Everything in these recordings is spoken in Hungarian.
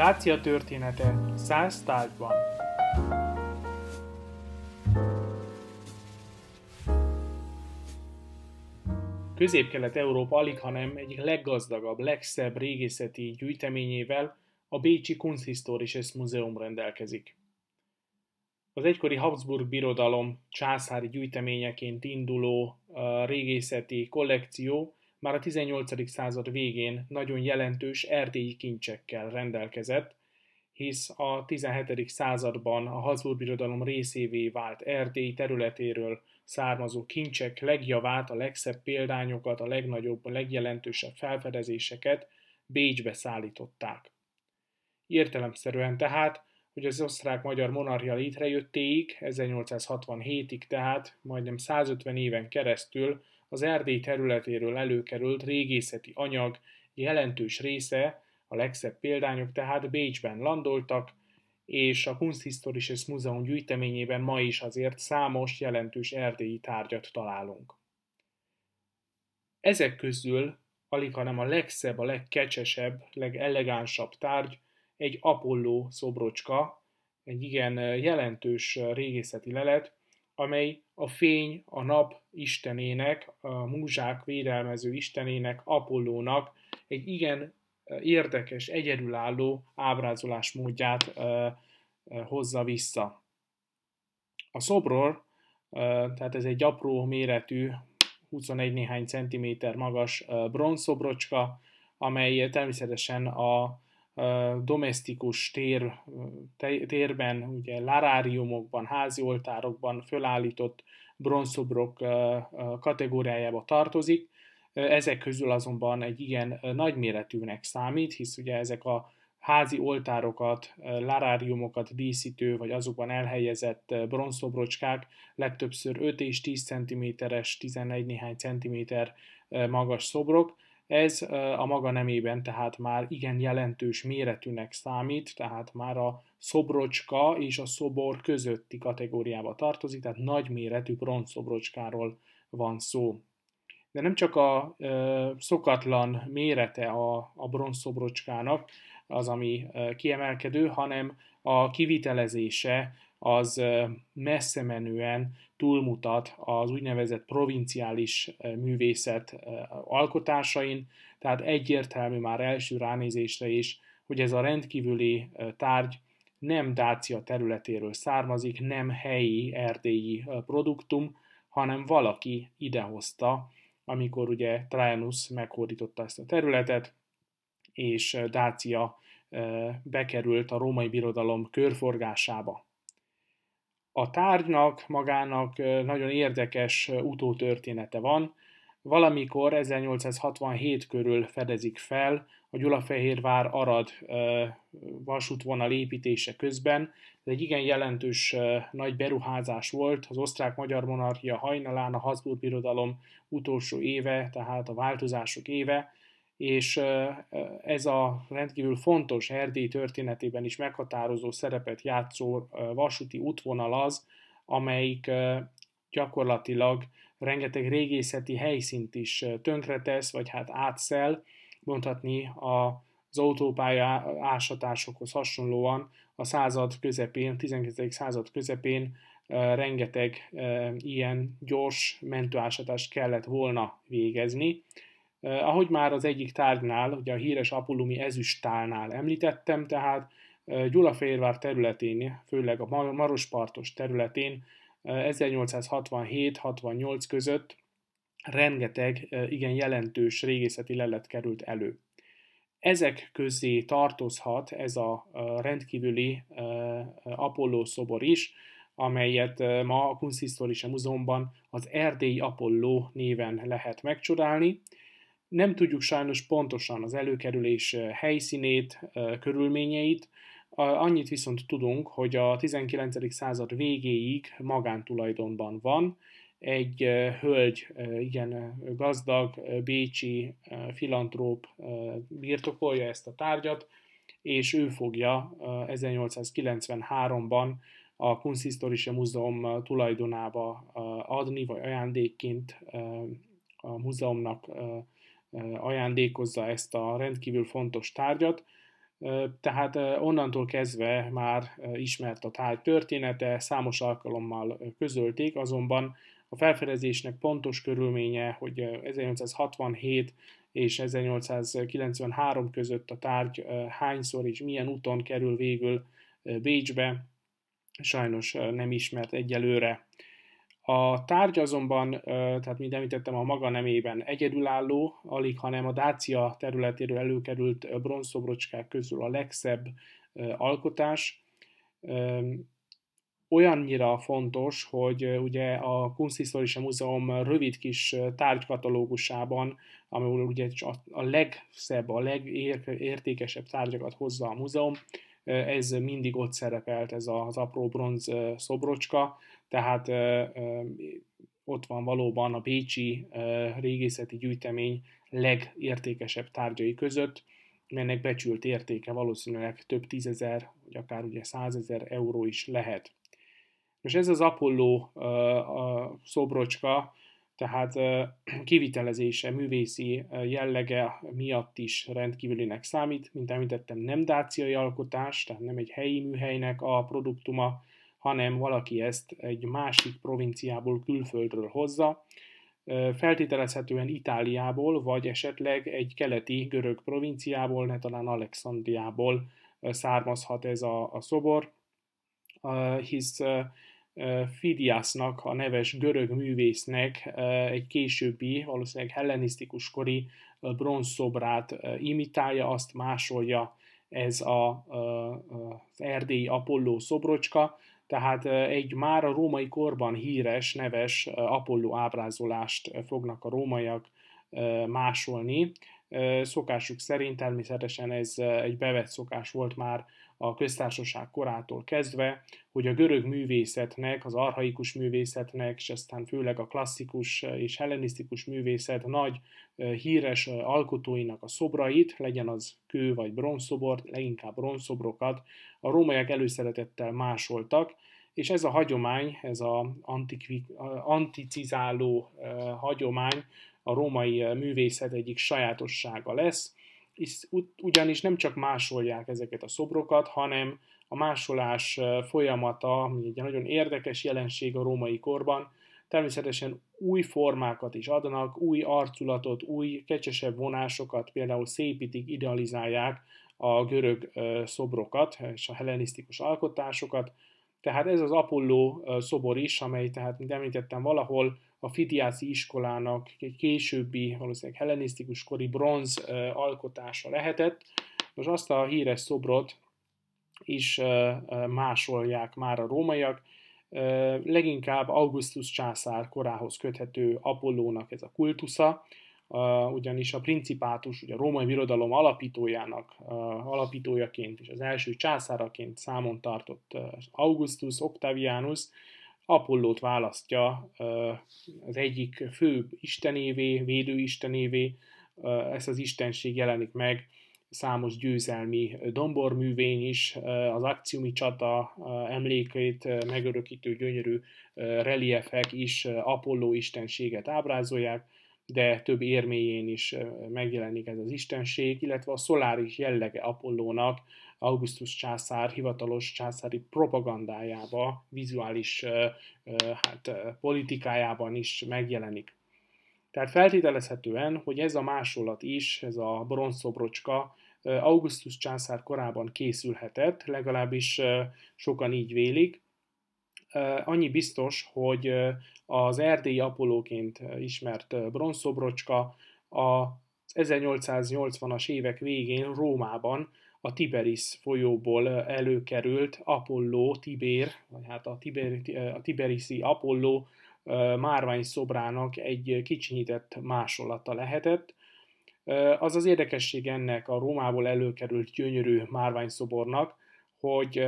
Dácia története száz tárgyban. Közép-Kelet-Európa alig, hanem egyik leggazdagabb, legszebb régészeti gyűjteményével a Bécsi Kunsthistorisches Museum rendelkezik. Az egykori Habsburg birodalom császári gyűjteményeként induló régészeti kollekció már a 18. század végén nagyon jelentős erdélyi kincsekkel rendelkezett, hisz a 17. században a Habsburg birodalom részévé vált Erdély területéről származó kincsek legjavát, a legszebb példányokat, a legnagyobb, a legjelentősebb felfedezéseket Bécsbe szállították. Értelemszerűen tehát, hogy az osztrák-magyar monarchia létrejöttéig, 1867-ig tehát majdnem 150 éven keresztül az Erdély területéről előkerült régészeti anyag jelentős része, a legszebb példányok tehát Bécsben landoltak, és a Kunsthistorisches Museum gyűjteményében ma is azért számos jelentős erdélyi tárgyat találunk. Ezek közül alig hanem a legszebb, a legkecsesebb, legelegánsabb tárgy egy Apolló szobrocska, egy igen jelentős régészeti lelet, amely a fény, a nap istenének, a múzsák védelmező istenének, Apollónak egy igen érdekes, egyedülálló ábrázolás módját hozza vissza. A szobror, tehát ez egy apró méretű, 21 néhány centiméter magas bronzszobrocska, amely természetesen a domestikus tér, térben, ugye laráriumokban, házi oltárokban fölállított bronzszobrok kategóriájába tartozik. Ezek közül azonban egy igen nagyméretűnek számít, hisz ugye ezek a házi oltárokat, laráriumokat díszítő, vagy azokban elhelyezett bronzszobrocskák legtöbbször 5 és 10 cm-es, 11 néhány centiméter magas szobrok, ez a maga nemében tehát már igen jelentős méretűnek számít, tehát már a szobrocska és a szobor közötti kategóriába tartozik, tehát nagy méretű bronzszobrocskáról van szó. De nem csak a ö, szokatlan mérete a, a bronzszobrocskának az, ami ö, kiemelkedő, hanem a kivitelezése az messze menően túlmutat az úgynevezett provinciális művészet alkotásain, tehát egyértelmű már első ránézésre is, hogy ez a rendkívüli tárgy nem Dácia területéről származik, nem helyi erdélyi produktum, hanem valaki idehozta, amikor ugye Trajanus meghódította ezt a területet, és Dácia bekerült a római birodalom körforgásába. A tárgynak magának nagyon érdekes utótörténete van. Valamikor 1867 körül fedezik fel a Gyulafehérvár Arad vasútvonal építése közben. Ez egy igen jelentős nagy beruházás volt az osztrák-magyar monarchia hajnalán, a Habsburg birodalom utolsó éve, tehát a változások éve, és ez a rendkívül fontos Erdély történetében is meghatározó szerepet játszó vasúti útvonal az, amelyik gyakorlatilag rengeteg régészeti helyszínt is tönkretesz, vagy hát átszel, mondhatni az autópálya ásatásokhoz hasonlóan a század közepén, 19. század közepén rengeteg ilyen gyors mentőásatást kellett volna végezni, ahogy már az egyik tárgynál, ugye a híres apollumi ezüstálnál említettem, tehát eh, Gyulafehérvár területén, főleg a Marospartos területén eh, 1867-68 között rengeteg eh, igen jelentős régészeti lelet került elő. Ezek közé tartozhat ez a rendkívüli eh, Apolló szobor is, amelyet eh, ma a Kunsthistorische Múzeumban az Erdélyi Apolló néven lehet megcsodálni. Nem tudjuk sajnos pontosan az előkerülés helyszínét, körülményeit, annyit viszont tudunk, hogy a 19. század végéig magántulajdonban van, egy hölgy, igen gazdag, bécsi filantróp birtokolja ezt a tárgyat, és ő fogja 1893-ban a Kunsthistorische Múzeum tulajdonába adni, vagy ajándékként a múzeumnak ajándékozza ezt a rendkívül fontos tárgyat. Tehát onnantól kezdve már ismert a tárgy története, számos alkalommal közölték, azonban a felfedezésnek pontos körülménye, hogy 1867 és 1893 között a tárgy hányszor és milyen úton kerül végül Bécsbe, sajnos nem ismert egyelőre. A tárgy azonban, tehát mint említettem, a maga nemében egyedülálló, alig hanem a Dácia területéről előkerült bronzszobrocskák közül a legszebb alkotás. Olyannyira fontos, hogy ugye a Kunsthistorische Múzeum rövid kis tárgykatalógusában, ahol ugye a legszebb, a legértékesebb tárgyakat hozza a múzeum, ez mindig ott szerepelt, ez az apró bronz szobrocska, tehát ott van valóban a Bécsi régészeti gyűjtemény legértékesebb tárgyai között, melynek becsült értéke valószínűleg több tízezer, vagy akár ugye százezer euró is lehet. És ez az Apollo szobrocska, tehát kivitelezése, művészi jellege miatt is rendkívülinek számít. Mint említettem, nem dáciai alkotás, tehát nem egy helyi műhelynek a produktuma, hanem valaki ezt egy másik provinciából, külföldről hozza, feltételezhetően Itáliából, vagy esetleg egy keleti görög provinciából, ne talán Alexandriából származhat ez a, a szobor, hisz Fidiasnak, a neves görög művésznek egy későbbi, valószínűleg hellenisztikus kori bronzszobrát imitálja, azt másolja ez a, az erdélyi Apolló szobrocska, tehát egy már a római korban híres, neves Apolló ábrázolást fognak a rómaiak másolni. Szokásuk szerint természetesen ez egy bevett szokás volt már a köztársaság korától kezdve, hogy a görög művészetnek, az arhaikus művészetnek, és aztán főleg a klasszikus és hellenisztikus művészet nagy híres alkotóinak a szobrait, legyen az kő vagy bronzszobor, leginkább bronzszobrokat, a rómaiak előszeretettel másoltak, és ez a hagyomány, ez az anticizáló hagyomány a római művészet egyik sajátossága lesz, ugyanis nem csak másolják ezeket a szobrokat, hanem a másolás folyamata, ami egy nagyon érdekes jelenség a római korban, természetesen új formákat is adnak, új arculatot, új kecsesebb vonásokat, például szépítik, idealizálják a görög szobrokat és a hellenisztikus alkotásokat. Tehát ez az Apollo szobor is, amely tehát, mint említettem, valahol a Fidiászi iskolának egy későbbi, valószínűleg hellenisztikus kori bronz alkotása lehetett. Most azt a híres szobrot is másolják már a rómaiak, leginkább Augustus császár korához köthető Apollónak ez a kultusza, ugyanis a principátus, ugye a római birodalom alapítójának alapítójaként és az első császáraként számon tartott Augustus Octavianus Apollót választja az egyik fő istenévé, védőistenévé, ez az istenség jelenik meg számos győzelmi domborművény is, az akciumi csata emlékeit megörökítő gyönyörű reliefek is Apolló istenséget ábrázolják, de több érméjén is megjelenik ez az istenség, illetve a szoláris jellege Apollónak Augustus császár hivatalos császári propagandájába, vizuális hát, politikájában is megjelenik. Tehát feltételezhetően, hogy ez a másolat is, ez a bronzszobrocska Augustus császár korában készülhetett, legalábbis sokan így vélik. Annyi biztos, hogy az erdélyi Apollóként ismert bronzszobrocska a 1880-as évek végén Rómában a Tiberis folyóból előkerült Apolló Tibér, vagy hát a, Tiber, a Tiberisi Apolló márvány szobrának egy kicsinyített másolata lehetett. Az az érdekesség ennek a Rómából előkerült gyönyörű márványszobornak, hogy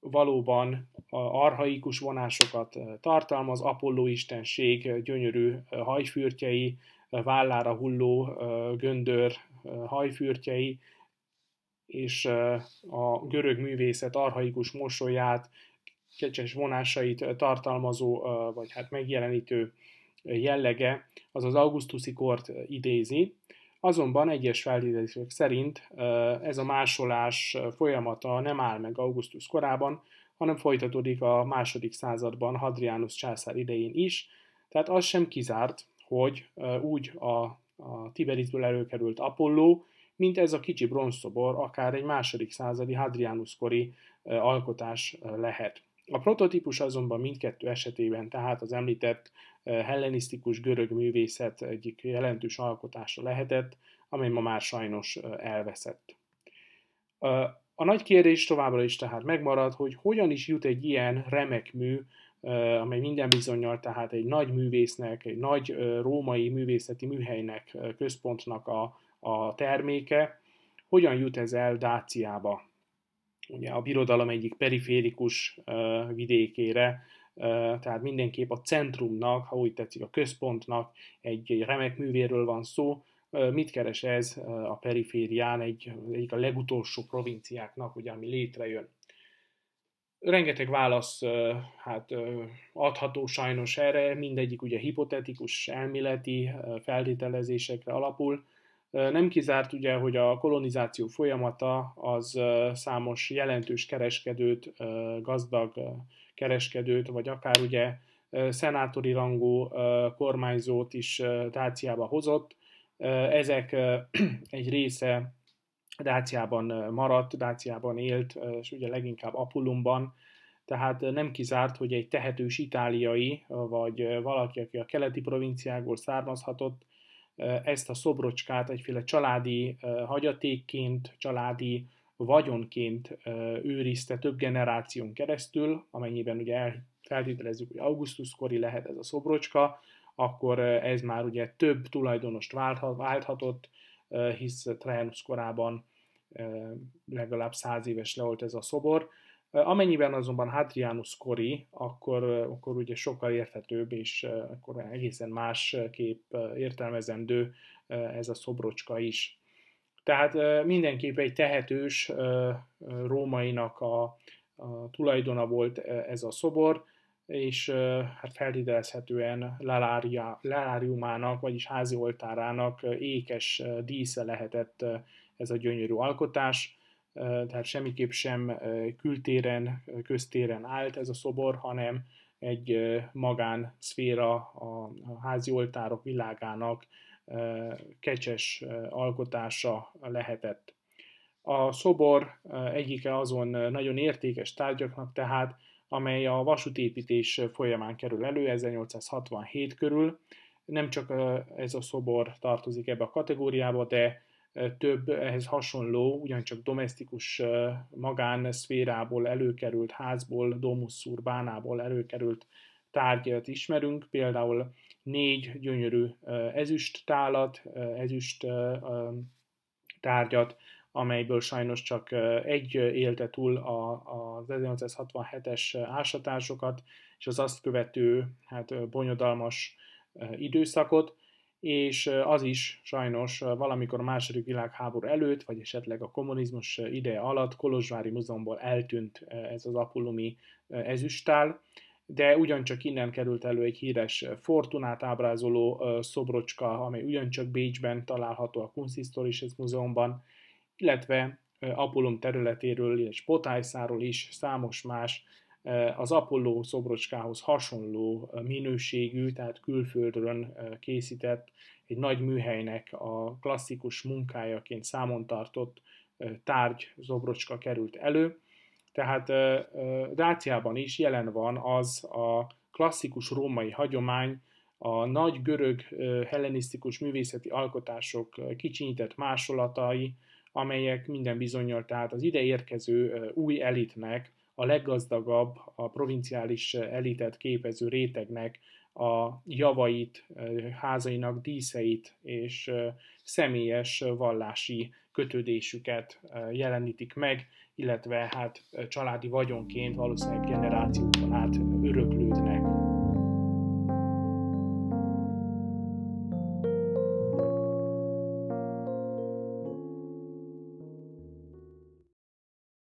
valóban arhaikus vonásokat tartalmaz, Apolló istenség gyönyörű hajfürtjei, vállára hulló göndör hajfürtjei, és a görög művészet arhaikus mosolyát, kecses vonásait tartalmazó, vagy hát megjelenítő jellege, az az augusztusi kort idézi. Azonban egyes feltételezések szerint ez a másolás folyamata nem áll meg augusztus korában, hanem folytatódik a második században Hadrianus császár idején is, tehát az sem kizárt, hogy úgy a, a Tiberisből előkerült Apolló, mint ez a kicsi bronzszobor, akár egy második századi Hadrianus kori alkotás lehet. A prototípus azonban mindkettő esetében, tehát az említett hellenisztikus görög művészet egyik jelentős alkotása lehetett, amely ma már sajnos elveszett. A nagy kérdés továbbra is tehát megmarad, hogy hogyan is jut egy ilyen remek mű, amely minden bizonyal tehát egy nagy művésznek, egy nagy római művészeti műhelynek, központnak a, a terméke, hogyan jut ez el Dáciába, ugye a birodalom egyik periférikus vidékére, tehát mindenképp a centrumnak, ha úgy tetszik, a központnak egy, egy remek művéről van szó. Mit keres ez a periférián, egy, egyik a legutolsó provinciáknak, ugye, ami létrejön? Rengeteg válasz hát, adható sajnos erre, mindegyik ugye hipotetikus, elméleti feltételezésekre alapul. Nem kizárt ugye, hogy a kolonizáció folyamata az számos jelentős kereskedőt, gazdag kereskedőt, vagy akár ugye szenátori rangú kormányzót is Dáciába hozott. Ezek egy része Dáciában maradt, Dáciában élt, és ugye leginkább Apullumban, tehát nem kizárt, hogy egy tehetős itáliai, vagy valaki, aki a keleti provinciákból származhatott, ezt a szobrocskát egyféle családi hagyatékként, családi vagyonként őrizte több generáción keresztül, amennyiben ugye feltételezzük, hogy augusztuskori lehet ez a szobrocska, akkor ez már ugye több tulajdonost válthatott, hisz Trajanus korában legalább száz éves le volt ez a szobor. Amennyiben azonban Hadrianus kori, akkor, akkor ugye sokkal érthetőbb, és akkor egészen más kép értelmezendő ez a szobrocska is. Tehát mindenképp egy tehetős rómainak a, a tulajdona volt ez a szobor, és hát feltételezhetően leláriumának, vagyis házi oltárának ékes dísze lehetett ez a gyönyörű alkotás, tehát semmiképp sem kültéren, köztéren állt ez a szobor, hanem egy magán szféra a házi oltárok világának kecses alkotása lehetett. A szobor egyike azon nagyon értékes tárgyaknak tehát, amely a vasútépítés folyamán kerül elő 1867 körül. Nem csak ez a szobor tartozik ebbe a kategóriába, de több ehhez hasonló, ugyancsak domestikus magánszférából előkerült házból, domus urbánából előkerült tárgyat ismerünk, például négy gyönyörű ezüst tálat, ezüst tárgyat, amelyből sajnos csak egy élte túl az 1967-es ásatásokat, és az azt követő hát, bonyodalmas időszakot, és az is sajnos valamikor a második világháború előtt, vagy esetleg a kommunizmus ideje alatt Kolozsvári Múzeumból eltűnt ez az apullumi ezüstál, de ugyancsak innen került elő egy híres Fortunát ábrázoló szobrocska, amely ugyancsak Bécsben található a Kunsthistorisches Múzeumban, illetve Apollum területéről és Potájszáról is számos más az Apolló szobrocskához hasonló minőségű, tehát külföldön készített, egy nagy műhelynek a klasszikus munkájaként számon tartott tárgy szobrocska került elő. Tehát Dáciában is jelen van az a klasszikus római hagyomány, a nagy görög hellenisztikus művészeti alkotások kicsinyített másolatai, amelyek minden bizonyal tehát az ide érkező új elitnek a leggazdagabb, a provinciális elitet képező rétegnek a javait, házainak díszeit és személyes vallási kötődésüket jelenítik meg, illetve hát családi vagyonként valószínűleg generációkon át öröklődnek.